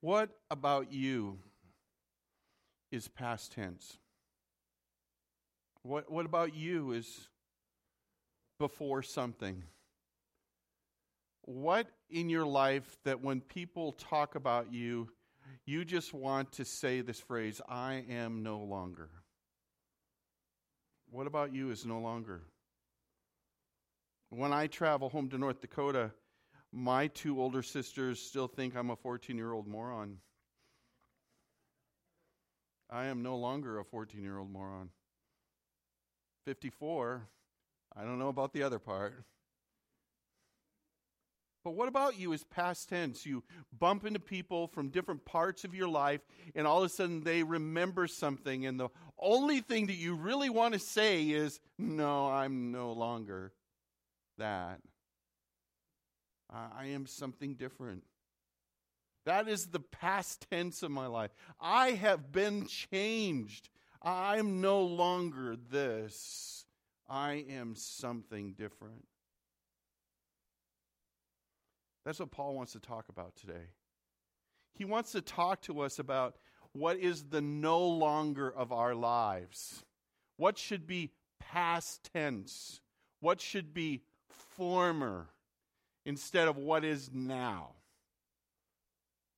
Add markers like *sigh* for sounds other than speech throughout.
What about you is past tense? What, what about you is before something? What in your life that when people talk about you, you just want to say this phrase, I am no longer? What about you is no longer? When I travel home to North Dakota, my two older sisters still think I'm a 14 year old moron. I am no longer a 14 year old moron. 54, I don't know about the other part. But what about you as past tense? You bump into people from different parts of your life, and all of a sudden they remember something, and the only thing that you really want to say is, No, I'm no longer that. I am something different. That is the past tense of my life. I have been changed. I'm no longer this. I am something different. That's what Paul wants to talk about today. He wants to talk to us about what is the no longer of our lives. What should be past tense? What should be former instead of what is now?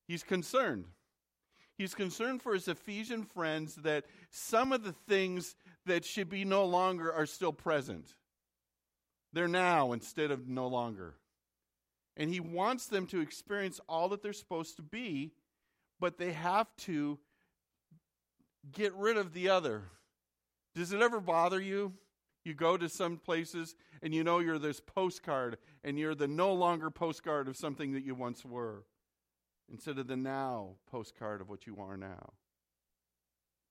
He's concerned. He's concerned for his Ephesian friends that some of the things that should be no longer are still present. They're now instead of no longer. And he wants them to experience all that they're supposed to be, but they have to get rid of the other. Does it ever bother you? You go to some places and you know you're this postcard and you're the no longer postcard of something that you once were instead of the now postcard of what you are now.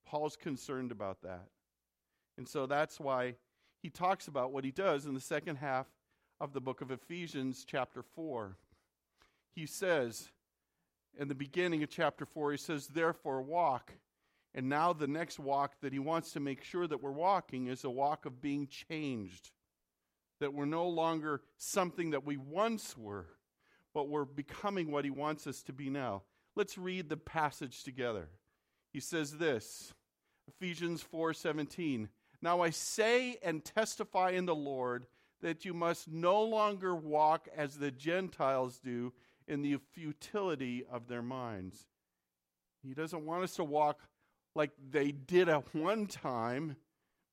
Paul's concerned about that. And so that's why he talks about what he does in the second half of the book of Ephesians, chapter 4. He says, in the beginning of chapter 4, he says, Therefore, walk. And now, the next walk that he wants to make sure that we're walking is a walk of being changed. That we're no longer something that we once were, but we're becoming what he wants us to be now. Let's read the passage together. He says this Ephesians 4:17 Now I say and testify in the Lord that you must no longer walk as the Gentiles do in the futility of their minds. He doesn't want us to walk like they did at one time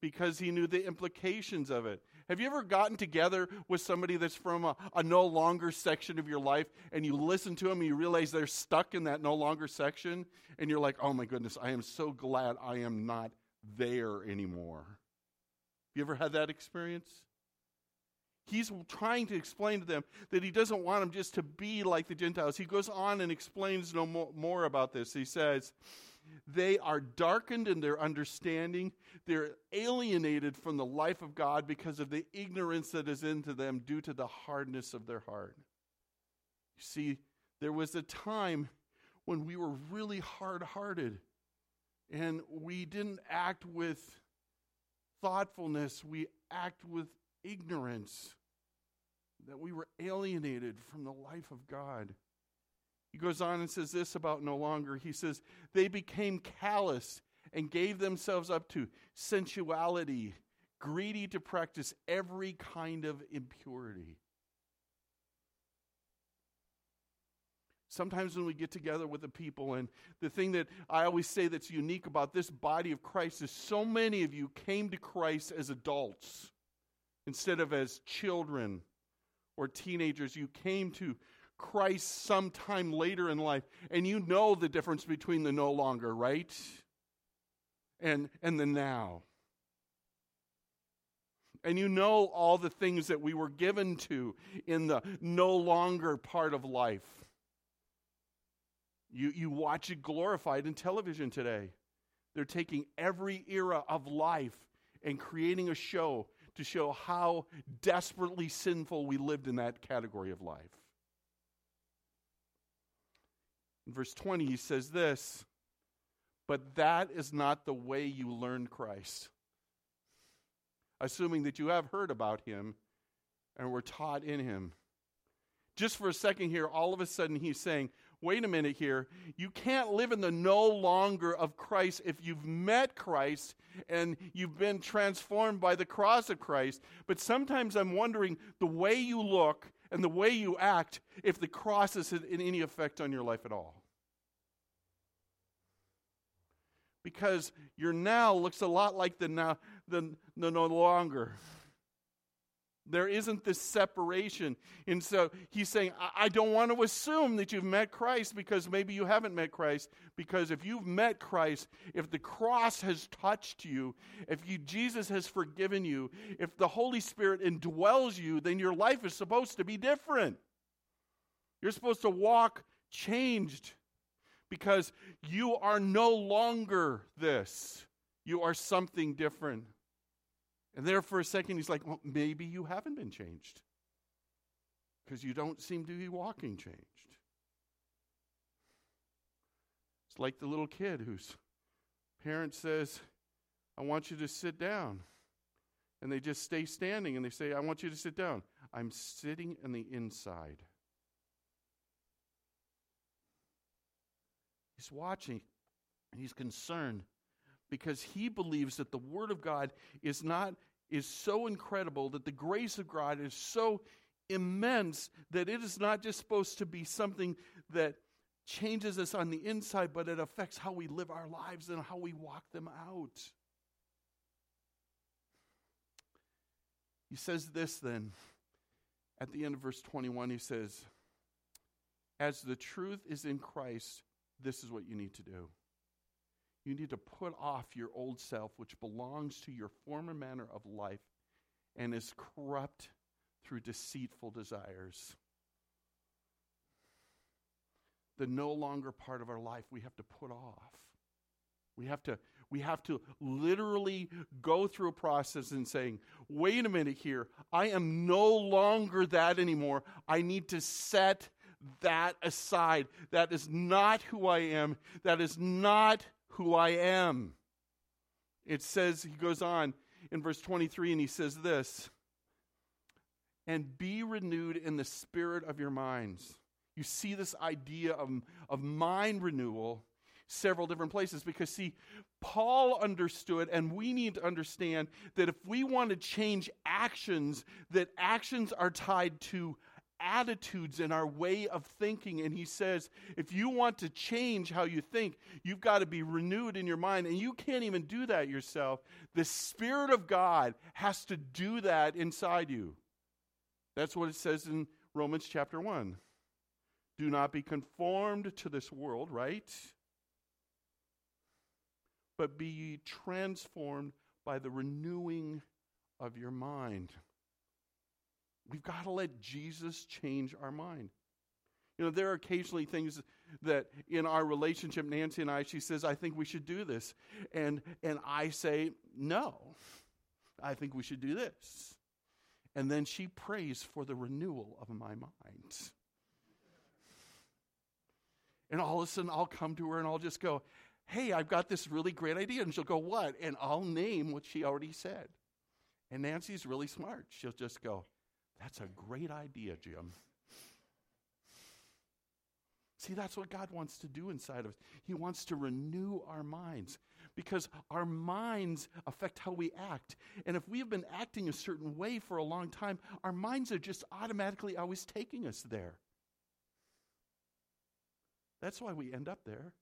because he knew the implications of it. Have you ever gotten together with somebody that's from a, a, no longer section of your life and you listen to them and you realize they're stuck in that no longer section and you're like, oh my goodness, I am so glad I am not there anymore? You ever had that experience? He's trying to explain to them that he doesn't want them just to be like the Gentiles. He goes on and explains no more about this. He says, They are darkened in their understanding. They're alienated from the life of God because of the ignorance that is into them due to the hardness of their heart. You see, there was a time when we were really hard hearted and we didn't act with thoughtfulness, we act with ignorance that we were alienated from the life of God. He goes on and says this about no longer. He says, they became callous and gave themselves up to sensuality, greedy to practice every kind of impurity. Sometimes when we get together with the people, and the thing that I always say that's unique about this body of Christ is so many of you came to Christ as adults instead of as children or teenagers, you came to Christ sometime later in life, and you know the difference between the no longer, right? And, and the now. And you know all the things that we were given to in the no longer part of life. You, you watch it glorified in television today. They're taking every era of life and creating a show to show how desperately sinful we lived in that category of life. In verse 20, he says this But that is not the way you learned Christ. Assuming that you have heard about him and were taught in him. Just for a second here, all of a sudden he's saying, wait a minute here. You can't live in the no longer of Christ if you've met Christ and you've been transformed by the cross of Christ. But sometimes I'm wondering the way you look and the way you act if the cross is in any effect on your life at all. Because your now looks a lot like the now the, the no longer. There isn't this separation. And so he's saying, I, don't want to assume that you've met Christ because maybe you haven't met Christ. Because if you've met Christ, if the cross has touched you, if you, Jesus has forgiven you, if the Holy Spirit indwells you, then your life is supposed to be different. You're supposed to walk changed because you are no longer this. You are something different. And there for a second, he's like, well, maybe you haven't been changed because you don't seem to be walking changed. It's like the little kid whose parent says, I want you to sit down. And they just stay standing and they say, I want you to sit down. I'm sitting on the inside. He's watching and he's concerned because he believes that the Word of God is not is so incredible, that the grace of God is so immense that it is not just supposed to be something that changes us on the inside, but it affects how we live our lives and how we walk them out. He says this then at the end of verse 21 he says as the truth is in Christ this is what you need to do you need to put off your old self, which belongs to your former manner of life and is corrupt through deceitful desires. The no longer part of our life we have to put off. We have to we have to literally go through a process and saying, wait a minute here, I am no longer that anymore. I need to set that aside. That is not who I am. That is not who I am. It says, he goes on in verse 23 and he says this and be renewed in the spirit of your minds. You see this idea of, of mind renewal several different places because, see, Paul understood, and we need to understand that if we want to change actions, that actions are tied to attitudes and our way of thinking. And he says, if you want to change how you think, you've got to be renewed in your mind. And you can't even do that yourself. The Spirit of God has to do that inside you. That's what it says in Romans chapter 1. Do not be conformed to this world, right? But be ye transformed by the renewing of your mind. We've got to let Jesus change our mind. You know, there are occasionally things that in our relationship, Nancy and I, she says, I think we should do this. And, and I say, no, I think we should do this. And then she prays for the renewal of my mind. And all of a sudden, I'll come to her and I'll just go, Hey, I've got this really great idea. And she'll go, What? And I'll name what she already said. And Nancy's really smart. She'll just go, that's a great idea, Jim. See, that's what God wants to do inside of us. He wants to renew our minds because our minds affect how we act. And if we have been acting a certain way for a long time, our minds are just automatically always taking us there. That's why we end up there.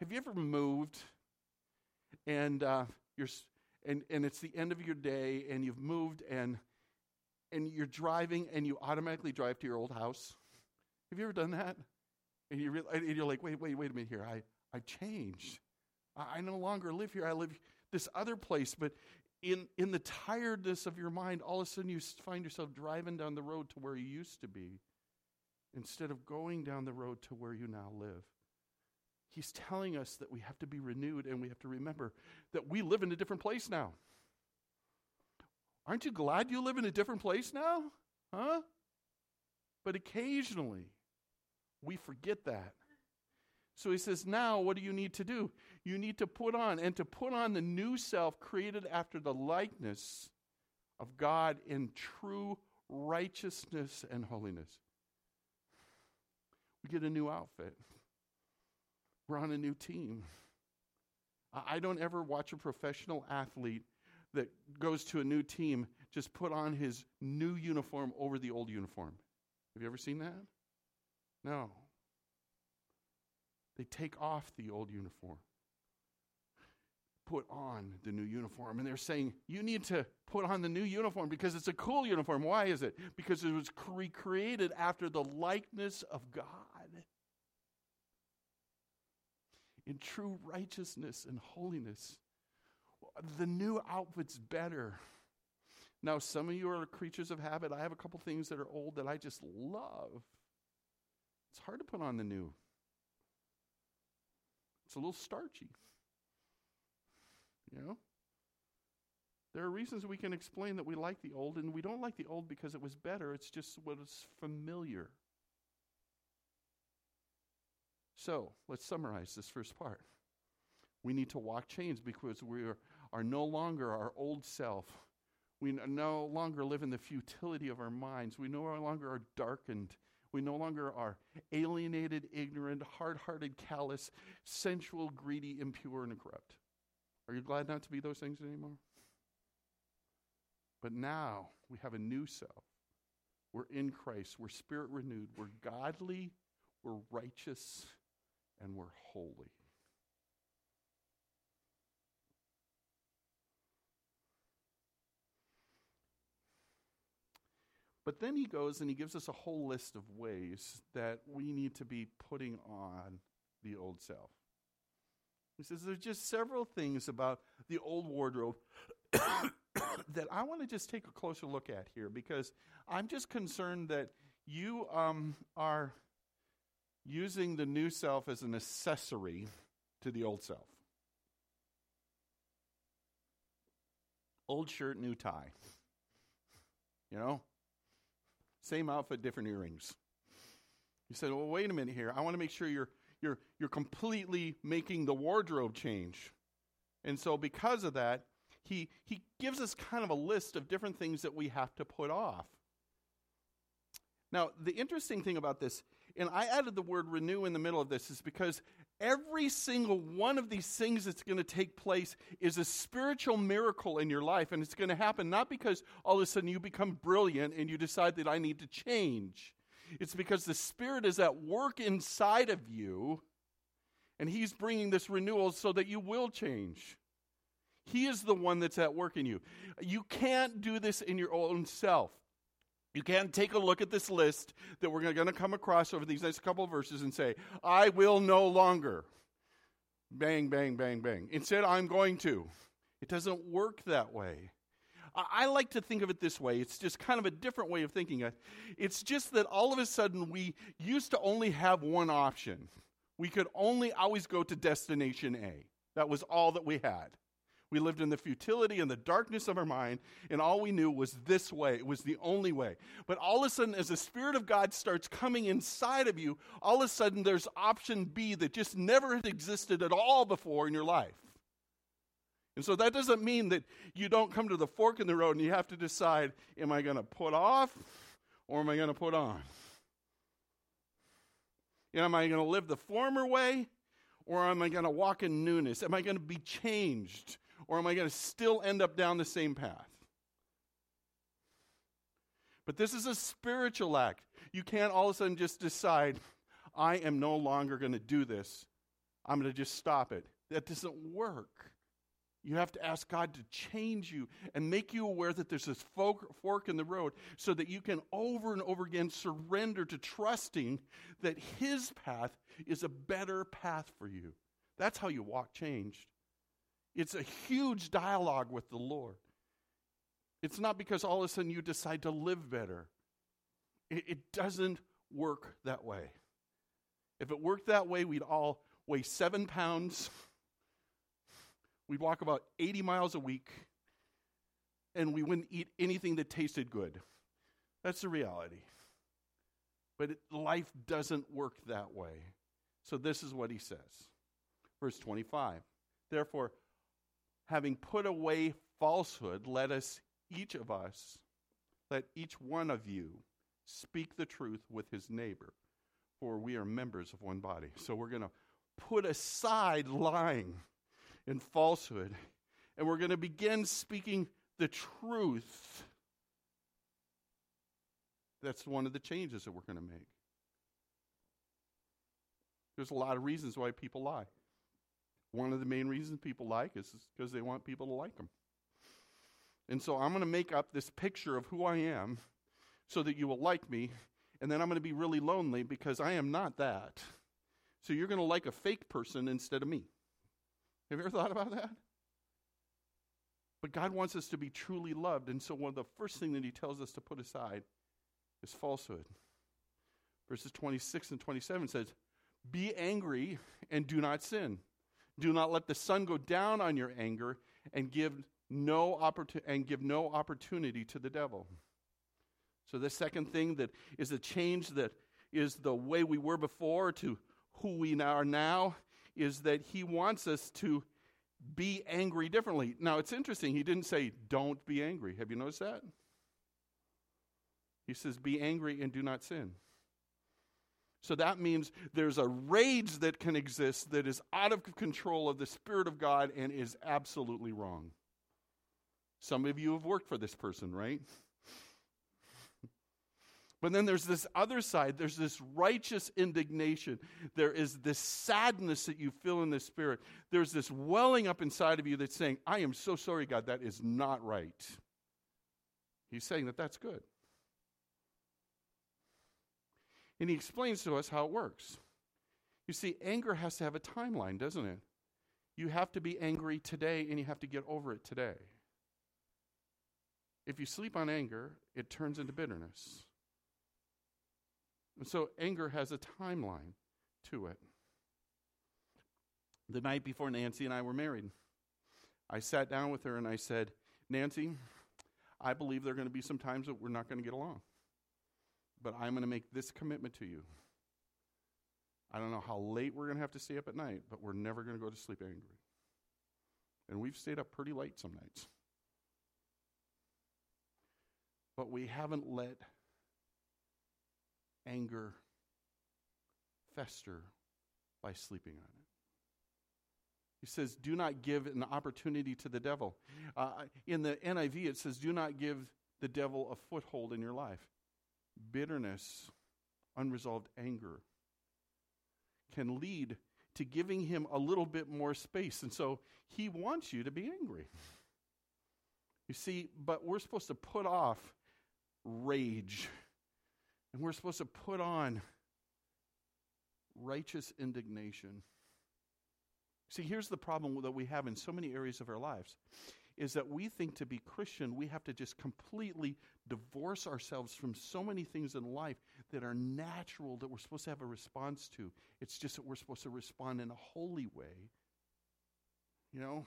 Have you ever moved and uh, you're and, and it's the end of your day and you've moved and and you're driving and you automatically drive to your old house. Have you ever done that? And, you and you're like, wait, wait, wait a minute here. I, I changed. I, I no longer live here. I live this other place. But in, in the tiredness of your mind, all of a sudden you find yourself driving down the road to where you used to be instead of going down the road to where you now live. He's telling us that we have to be renewed and we have to remember that we live in a different place now. Aren't you glad you live in a different place now? Huh? But occasionally we forget that. So he says, Now, what do you need to do? You need to put on, and to put on the new self created after the likeness of God in true righteousness and holiness. We get a new outfit. We're on a new team. I don't ever watch a professional athlete that goes to a new team just put on his new uniform over the old uniform. Have you ever seen that? No. They take off the old uniform, put on the new uniform. And they're saying, You need to put on the new uniform because it's a cool uniform. Why is it? Because it was recreated after the likeness of God. In true righteousness and holiness, the new outfit's better. Now, some of you are creatures of habit. I have a couple things that are old that I just love. It's hard to put on the new. It's a little starchy. You know? There are reasons we can explain that we like the old, and we don't like the old because it was better. It's just what is familiar. So, let's summarize this first part. We need to walk chains because we are, are no longer our old self. We no longer live in the futility of our minds. We no longer are darkened we no longer are alienated, ignorant, hard hearted, callous, sensual, greedy, impure, and corrupt. Are you glad not to be those things anymore? But now we have a new self. We're in Christ. We're spirit renewed. We're godly. We're righteous. And we're holy. But then he goes and he gives us a whole list of ways that we need to be putting on the old self. He says there's just several things about the old wardrobe *coughs* that I want to just take a closer look at here because I'm just concerned that you um, are using the new self as an accessory to the old self. Old shirt, new tie. You know? Same outfit, different earrings. He said, Well, wait a minute here. I want to make sure you're, you're, you're completely making the wardrobe change. And so, because of that, he, he gives us kind of a list of different things that we have to put off. Now, the interesting thing about this, and I added the word renew in the middle of this, is because every single one of these things that's going to take place is a spiritual miracle in your life. And it's going to happen not because all of a sudden you become brilliant and you decide that I need to change. It's because the Spirit is at work inside of you, and He's bringing this renewal so that you will change. He is the one that's at work in you. You can't do this in your own self. You can't take a look at this list that we're going to come across over these next couple of verses and say, I will no longer. Bang, bang, bang, bang. Instead, I'm going to. It doesn't work that way. I like to think of it this way. It's just kind of a different way of thinking. It's just that all of a sudden we used to only have one option. We could only always go to destination A. That was all that we had. We lived in the futility and the darkness of our mind, and all we knew was this way. It was the only way. But all of a sudden, as the Spirit of God starts coming inside of you, all of a sudden there's option B that just never had existed at all before in your life. And so that doesn't mean that you don't come to the fork in the road and you have to decide am I going to put off or am I going to put on? And am I going to live the former way or am I going to walk in newness? Am I going to be changed? Or am I going to still end up down the same path? But this is a spiritual act. You can't all of a sudden just decide, I am no longer going to do this. I'm going to just stop it. That doesn't work. You have to ask God to change you and make you aware that there's this fork in the road so that you can over and over again surrender to trusting that His path is a better path for you. That's how you walk changed. It's a huge dialogue with the Lord. It's not because all of a sudden you decide to live better. It, it doesn't work that way. If it worked that way, we'd all weigh seven pounds. We'd walk about 80 miles a week, and we wouldn't eat anything that tasted good. That's the reality. But it, life doesn't work that way. So this is what he says. Verse 25. Therefore, having put away falsehood, let us, each of us, let each one of you speak the truth with his neighbor. for we are members of one body. So we're going to put aside lying and falsehood, and we're going to begin speaking the truth. That's one of the changes that we're going to make. There's a lot of reasons why people lie. One of the main reasons people like is because they want people to like them. And so I'm going to make up this picture of who I am so that you will like me, and then I'm going to be really lonely because I am not that. So you're going to like a fake person instead of me. Have you ever thought about that? But God wants us to be truly loved, and so one of the first thing that He tells us to put aside is falsehood. Verses 26 and 27 says, Be angry and do not sin. Do not let the sun go down on your anger and give no opportu- and give no opportunity to the devil. So the second thing that is a change that is the way we were before to who we are now is that he wants us to be angry differently. Now it's interesting, he didn't say don't be angry. Have you noticed that? He says be angry and do not sin. So that means there's a rage that can exist that is out of control of the Spirit of God and is absolutely wrong. Some of you have worked for this person, right? *laughs* But then there's this other side. There's this righteous indignation. There is this sadness that you feel in the spirit. There's this welling up inside of you that's saying, I am so sorry, God, that is not right. He's saying that that's good. And he explains to us how it works. You see, anger has to have a timeline, doesn't it? You have to be angry today and you have to get over it today. If you sleep on anger, it turns into bitterness. And so anger has a timeline to it. The night before Nancy and I were married, I sat down with her and I said, Nancy, I believe there are going to be some times that we're not going to get along. But I'm going to make this commitment to you. I don't know how late we're going to have to stay up at night, but we're never going to go to sleep angry. And we've stayed up pretty late some nights. But we haven't let anger fester by sleeping on it. He says, Do not give an opportunity to the devil. Uh, in the NIV, it says, Do not give the devil a foothold in your life. Bitterness, unresolved anger can lead to giving him a little bit more space. And so he wants you to be angry. You see, but we're supposed to put off rage and we're supposed to put on righteous indignation. See, here's the problem that we have in so many areas of our lives is that we think to be Christian, we have to just completely divorce ourselves from so many things in life that are natural that we're supposed to have a response to. It's just that we're supposed to respond in a holy way. You know?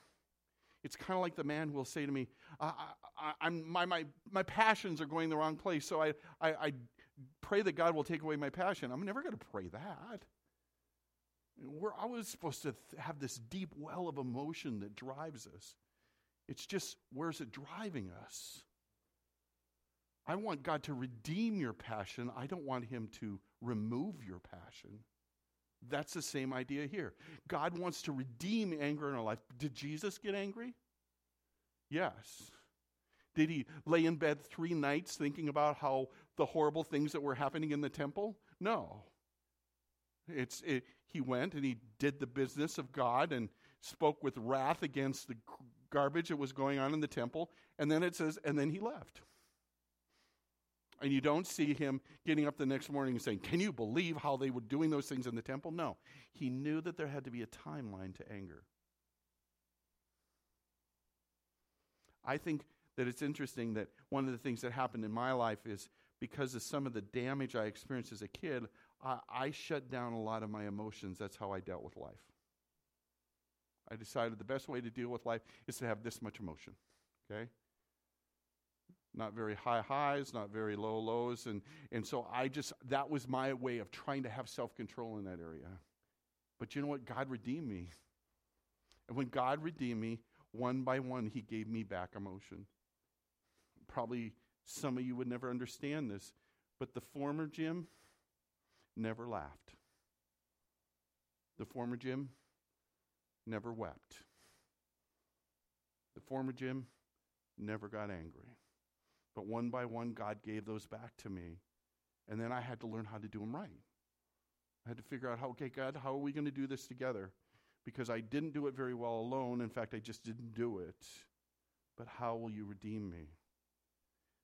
It's kind of like the man who will say to me, I, I, my, my, my passions are going the wrong place, so I, I, I pray that God will take away my passion. I'm never going to pray that. We're always supposed to have this deep well of emotion that drives us. It's just, where's it driving us? I want God to redeem your passion. I don't want Him to remove your passion. That's the same idea here. God wants to redeem anger in our life. Did Jesus get angry? Yes. Did he lay in bed three nights thinking about how the horrible things that were happening in the temple? No. It's, it, he went and he did the business of God and spoke with wrath against the garbage that was going on in the temple. And then it says, and then he left. And you don't see him getting up the next morning and saying, Can you believe how they were doing those things in the temple? No. He knew that there had to be a timeline to anger. I think that it's interesting that one of the things that happened in my life is because of some of the damage I experienced as a kid, I, I shut down a lot of my emotions. That's how I dealt with life. I decided the best way to deal with life is to have this much emotion. Okay? Not very high highs, not very low lows. And, and so I just, that was my way of trying to have self control in that area. But you know what? God redeemed me. And when God redeemed me, one by one, He gave me back emotion. Probably some of you would never understand this, but the former Jim, never laughed. The former Jim never wept. The former Jim never got angry. But one by one, God gave those back to me. And then I had to learn how to do them right. I had to figure out how, okay, God, how are we going to do this together? Because I didn't do it very well alone. In fact, I just didn't do it. But how will you redeem me?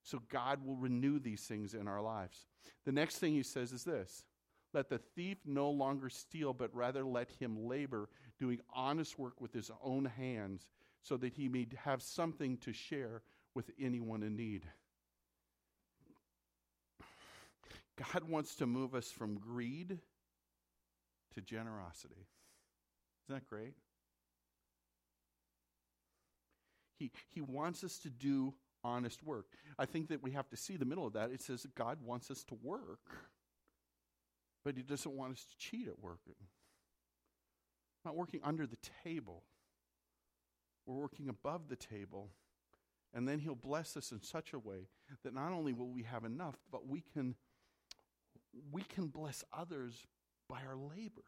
So God will renew these things in our lives. The next thing he says is this Let the thief no longer steal, but rather let him labor, doing honest work with his own hands, so that he may have something to share with anyone in need. God wants to move us from greed to generosity. Isn't that great? He, he wants us to do honest work. I think that we have to see the middle of that. It says God wants us to work, but He doesn't want us to cheat at working. Not working under the table, we're working above the table. And then He'll bless us in such a way that not only will we have enough, but we can, we can bless others by our labor.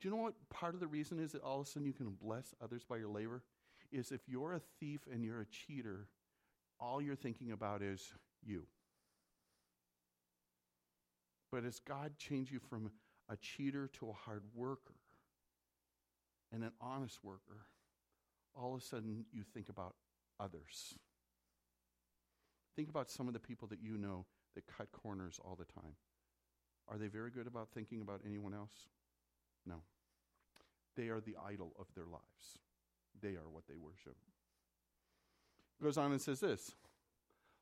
Do you know what part of the reason is that all of a sudden you can bless others by your labor? Is if you're a thief and you're a cheater, all you're thinking about is you. But as God changed you from a cheater to a hard worker and an honest worker, all of a sudden you think about others. Think about some of the people that you know that cut corners all the time. Are they very good about thinking about anyone else? No. They are the idol of their lives. They are what they worship. Goes on and says this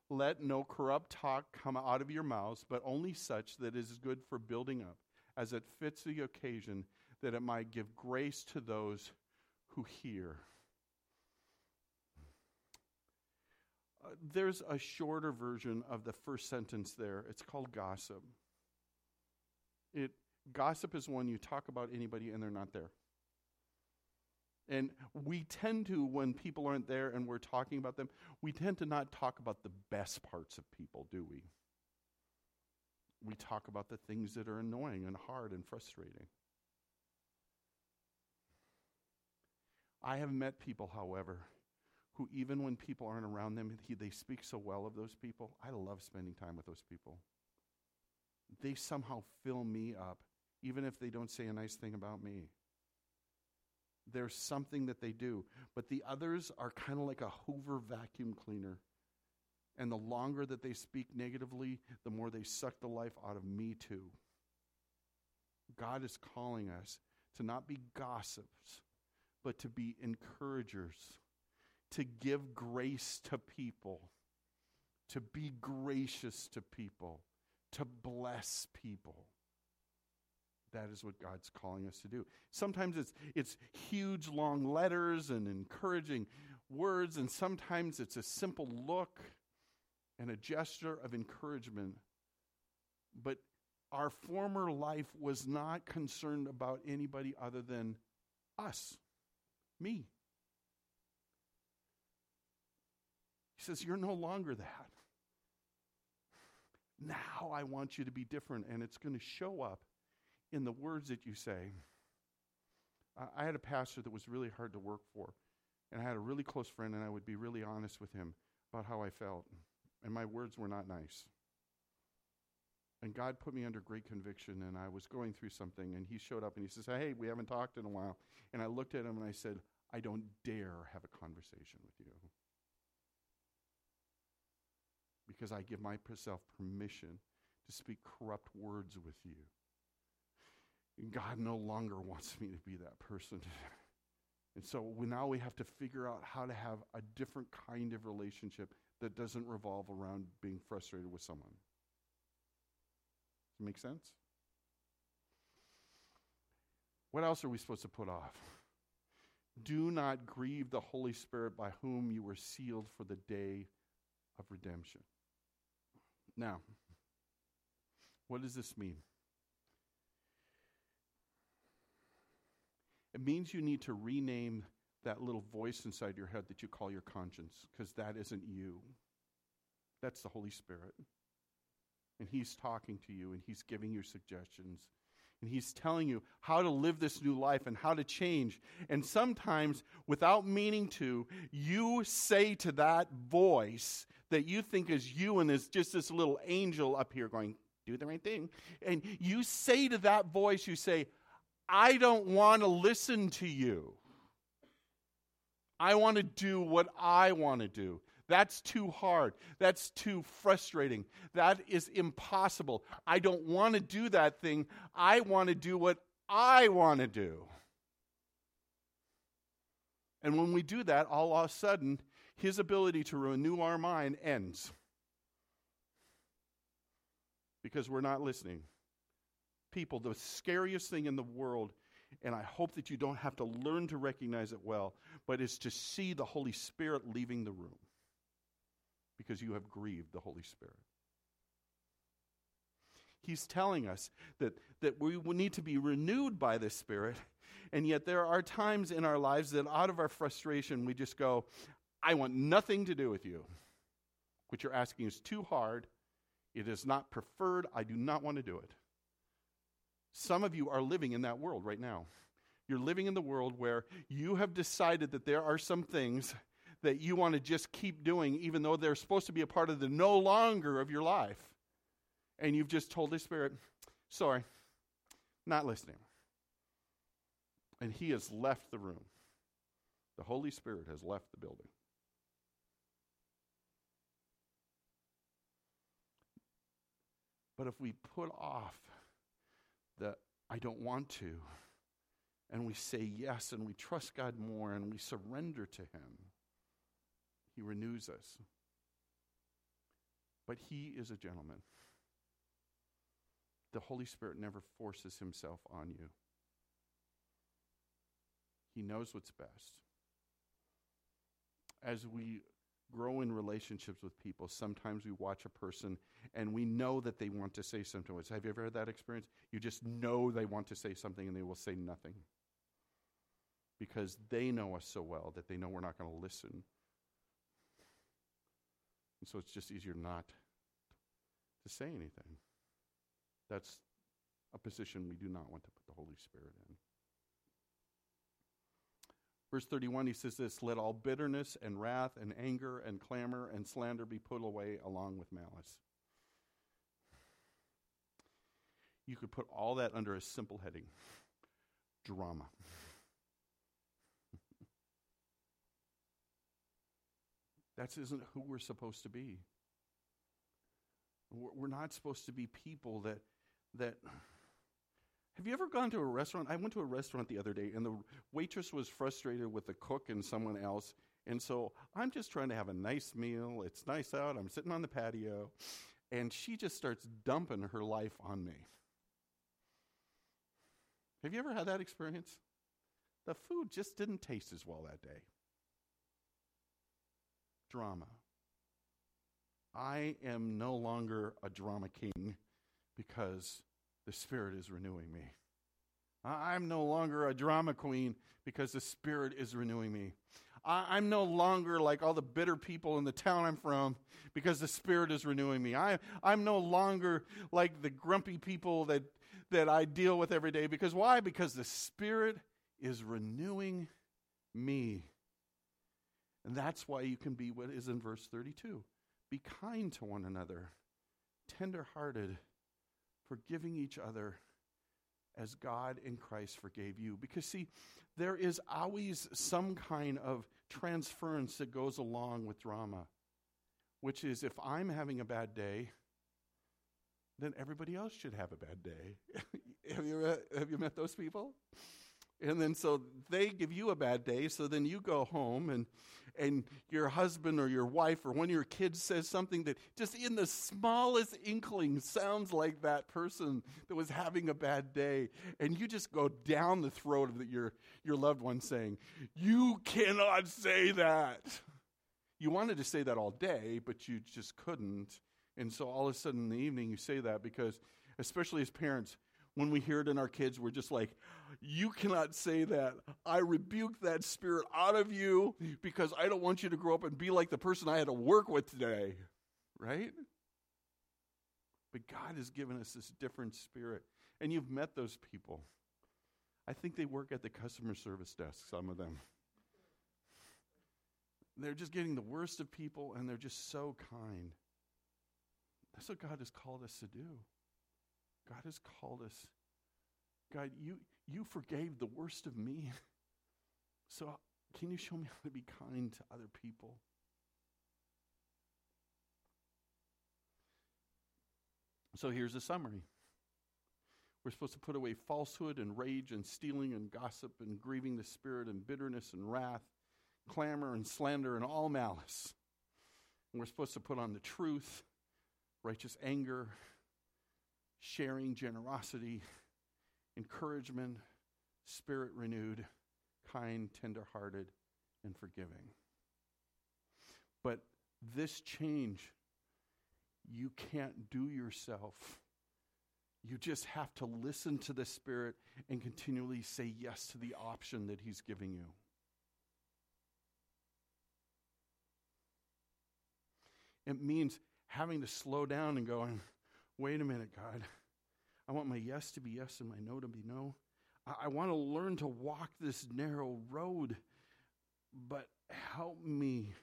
Let no corrupt talk come out of your mouths, but only such that is good for building up, as it fits the occasion, that it might give grace to those who hear. Uh, there's a shorter version of the first sentence there. It's called gossip. It Gossip is when you talk about anybody and they're not there. And we tend to, when people aren't there and we're talking about them, we tend to not talk about the best parts of people, do we? We talk about the things that are annoying and hard and frustrating. I have met people, however, who, even when people aren't around them, he, they speak so well of those people. I love spending time with those people. They somehow fill me up even if they don't say a nice thing about me. There's something that they do. But the others are kind of like a Hoover vacuum cleaner. And the longer that they speak negatively, the more they suck the life out of me, too. God is calling us to not be gossips, but to be encouragers, to give grace to people, to be gracious to people, to bless people. That is what God's calling us to do. Sometimes it's, it's huge, long letters and encouraging words, and sometimes it's a simple look and a gesture of encouragement. But our former life was not concerned about anybody other than us, me. He says, You're no longer that. Now I want you to be different, and it's going to show up in the words that you say. I had a pastor that was really hard to work for, and I had a really close friend, and I would be really honest with him about how I felt, and my words were not nice. And God put me under great conviction, and I was going through something, and he showed up and he says, Hey, we haven't talked in a while. And I looked at him and I said, I don't dare have a conversation with you. Because I give myself permission to speak corrupt words with you. God no longer wants me to be that person. *laughs* And so we, now we have to figure out how to have a different kind of relationship that doesn't revolve around being frustrated with someone. Does it make sense? What else are we supposed to put off? Do not grieve the Holy Spirit by whom you were sealed for the day of redemption. Now, what does this mean? It means you need to rename that little voice inside your head that you call your conscience, because that isn't you. That's the Holy Spirit. And He's talking to you and He's giving you suggestions. And He's telling you how to live this new life and how to change. And sometimes, without meaning to, you say to that voice that you think is you and is just this little angel up here going, do the right thing. And you say to that voice, you say, I don't want to listen to you. I want to do what I want to do. That's too hard. That's too frustrating. That is impossible. I don't want to do that thing. I want to do what I want to do. And when we do that, all of a sudden, his ability to renew our mind ends. Because we're not listening. People, the scariest thing in the world and I hope that you don't have to learn to recognize it well, but is to see the Holy Spirit leaving the room because you have grieved the Holy Spirit. He's telling us that, that we need to be renewed by the Spirit, and yet there are times in our lives that out of our frustration we just go, I want nothing to do with you. What you're asking is too hard. It is not preferred. I do not want to do it. Some of you are living in that world right now. You're living in the world where you have decided that there are some things that you want to just keep doing, even though they're supposed to be a part of the no longer of your life. And you've just told the Spirit, sorry, not listening. And He has left the room. The Holy Spirit has left the building. But if we put off the I don't want to. And we say yes and we trust God more and we surrender to Him. He renews us. But He is a gentleman. The Holy Spirit never forces Himself on you, He knows what's best. As we grow in relationships with people, sometimes we watch a person and we know that they want to say something. Have you ever had that experience? You just know they want to say something and they will say nothing because they know us so well that they know we're not going to listen. And so it's just easier not to say anything. That's a position we do not want to put the Holy Spirit in. Verse 31, he says this Let all bitterness and wrath and anger and clamor and slander be put away along with malice. You could put all that under a simple heading drama. That isn't who we're supposed to be. We're not supposed to be people that that have you ever gone to a restaurant? I went to a restaurant the other day, and the waitress was frustrated with the cook and someone else. And so I'm just trying to have a nice meal. It's nice out. I'm sitting on the patio. And she just starts dumping her life on me. Have you ever had that experience? The food just didn't taste as well that day. Drama. I am no longer a drama king because the Spirit is renewing me. I'm no longer a drama queen because the Spirit is renewing me. I'm no longer like all the bitter people in the town I'm from because the Spirit is renewing me. I, I'm no longer like the grumpy people that, that I deal with every day because why? Because the Spirit is renewing me. And that's why you can be what is in verse 32 be kind to one another, tenderhearted forgiving each other as God in Christ forgave you. Because, see, there is always some kind of transference that goes along with drama, which is if I'm having a bad day, then everybody else should have a bad day. *laughs* have, you, have you met those people? And then so they give you a bad day, so then you go home and and your husband or your wife or one of your kids says something that just in the smallest inkling sounds like that person that was having a bad day. And you just go down the throat of your, your loved one saying, You cannot say that. You wanted to say that all day, but you just couldn't. And so all of a sudden in the evening, you say that because, especially as parents, when we hear it in our kids, we're just like, You cannot say that. I rebuke that spirit out of you because I don't want you to grow up and be like the person I had to work with today. right? But God has given us this different spirit. And you've met those people. I think they work at the customer service desk, some of them. They're just getting the worst of people and they're just so kind. That's what God has called us to do. God has called us. God, you, you forgave the worst of me. *laughs* So can you show me how to be kind to other people? So here's a summary. We're supposed to put away falsehood and rage and stealing and gossip and grieving the spirit and bitterness and wrath, clamor and slander and all malice. And we're supposed to put on the truth, righteous anger, sharing, generosity, encouragement, spirit renewed, kind, tenderhearted, and forgiving. But this change you can't do yourself. You just have to listen to the Spirit and continually say yes to the option that He's giving you. It means having to slow down and going, wait a minute, God. I want my yes to be yes and my no to be no. I, I want to learn to walk this narrow road, but help me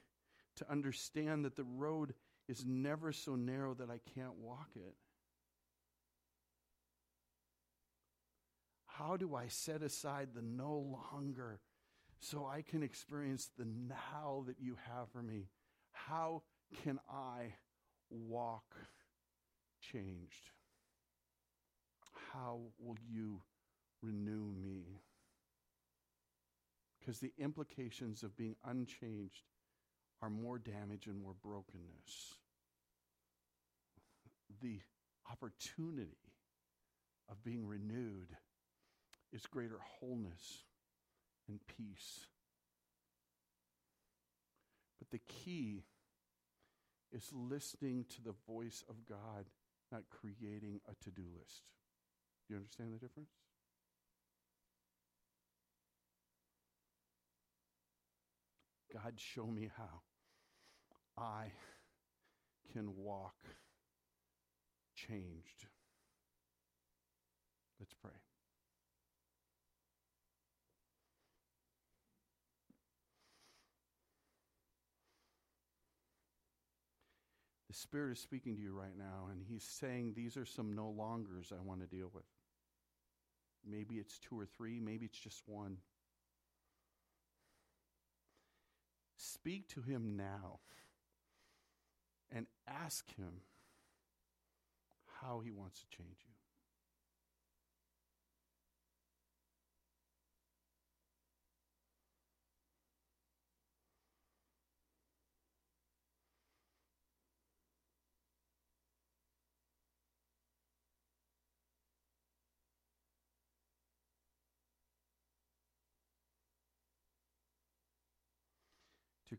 to understand that the road is never so narrow that I can't walk it. How do I set aside the no longer so I can experience the now that you have for me? How can I walk changed? How will you renew me? Because the implications of being unchanged are more damage and more brokenness. The opportunity of being renewed is greater wholeness and peace. But the key is listening to the voice of God, not creating a to do list. Do you understand the difference? God, show me how I can walk changed. Let's pray. The Spirit is speaking to you right now, and He's saying, These are some no longers I want to deal with. Maybe it's two or three, maybe it's just one. Speak to him now and ask him how he wants to change you.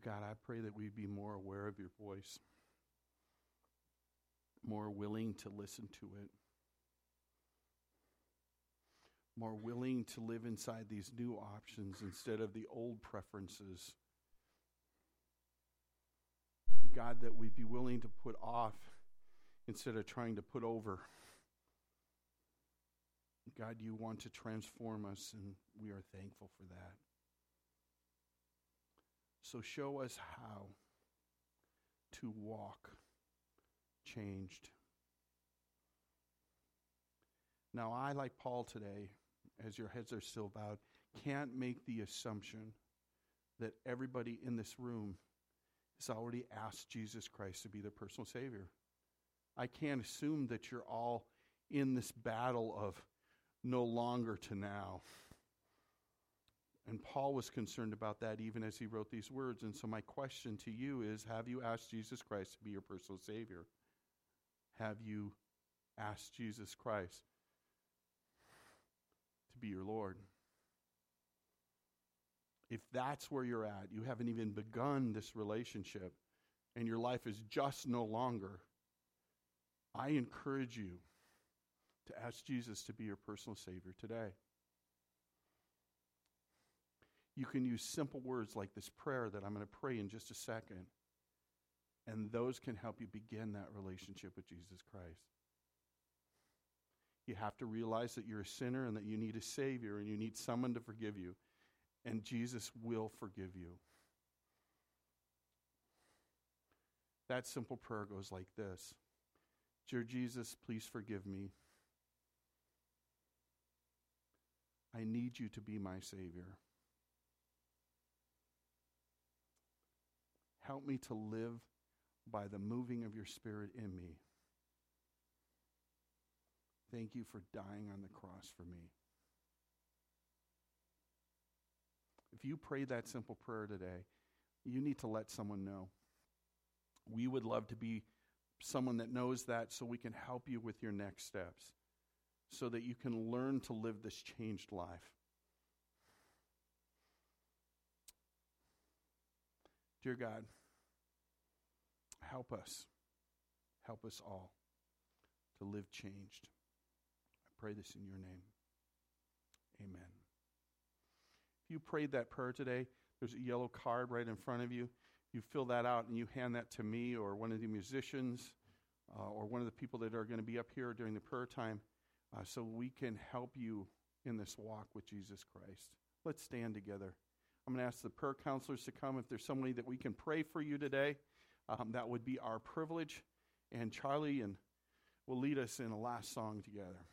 God, I pray that we'd be more aware of your voice, more willing to listen to it, more willing to live inside these new options instead of the old preferences. God, that we'd be willing to put off instead of trying to put over. God, you want to transform us, and we are thankful for that. So show us how to walk changed. Now, I, like Paul today, as your heads are still bowed, can't make the assumption that everybody in this room has already asked Jesus Christ to be their personal Savior. I can't assume that you're all in this battle of no longer to now. And Paul was concerned about that even as he wrote these words. And so, my question to you is Have you asked Jesus Christ to be your personal Savior? Have you asked Jesus Christ to be your Lord? If that's where you're at, you haven't even begun this relationship, and your life is just no longer, I encourage you to ask Jesus to be your personal Savior today. You can use simple words like this prayer that I'm going to pray in just a second. And those can help you begin that relationship with Jesus Christ. You have to realize that you're a sinner and that you need a Savior and you need someone to forgive you. And Jesus will forgive you. That simple prayer goes like this Dear Jesus, please forgive me. I need you to be my Savior. Help me to live by the moving of your Spirit in me. Thank you for dying on the cross for me. If you pray that simple prayer today, you need to let someone know. We would love to be someone that knows that so we can help you with your next steps, so that you can learn to live this changed life. Dear God, help us. Help us all to live changed. I pray this in your name. Amen. If you prayed that prayer today, there's a yellow card right in front of you. You fill that out and you hand that to me or one of the musicians uh, or one of the people that are going to be up here during the prayer time uh, so we can help you in this walk with Jesus Christ. Let's stand together. I'm going to ask the prayer counselors to come. If there's somebody that we can pray for you today, um, that would be our privilege. And Charlie and will lead us in a last song together.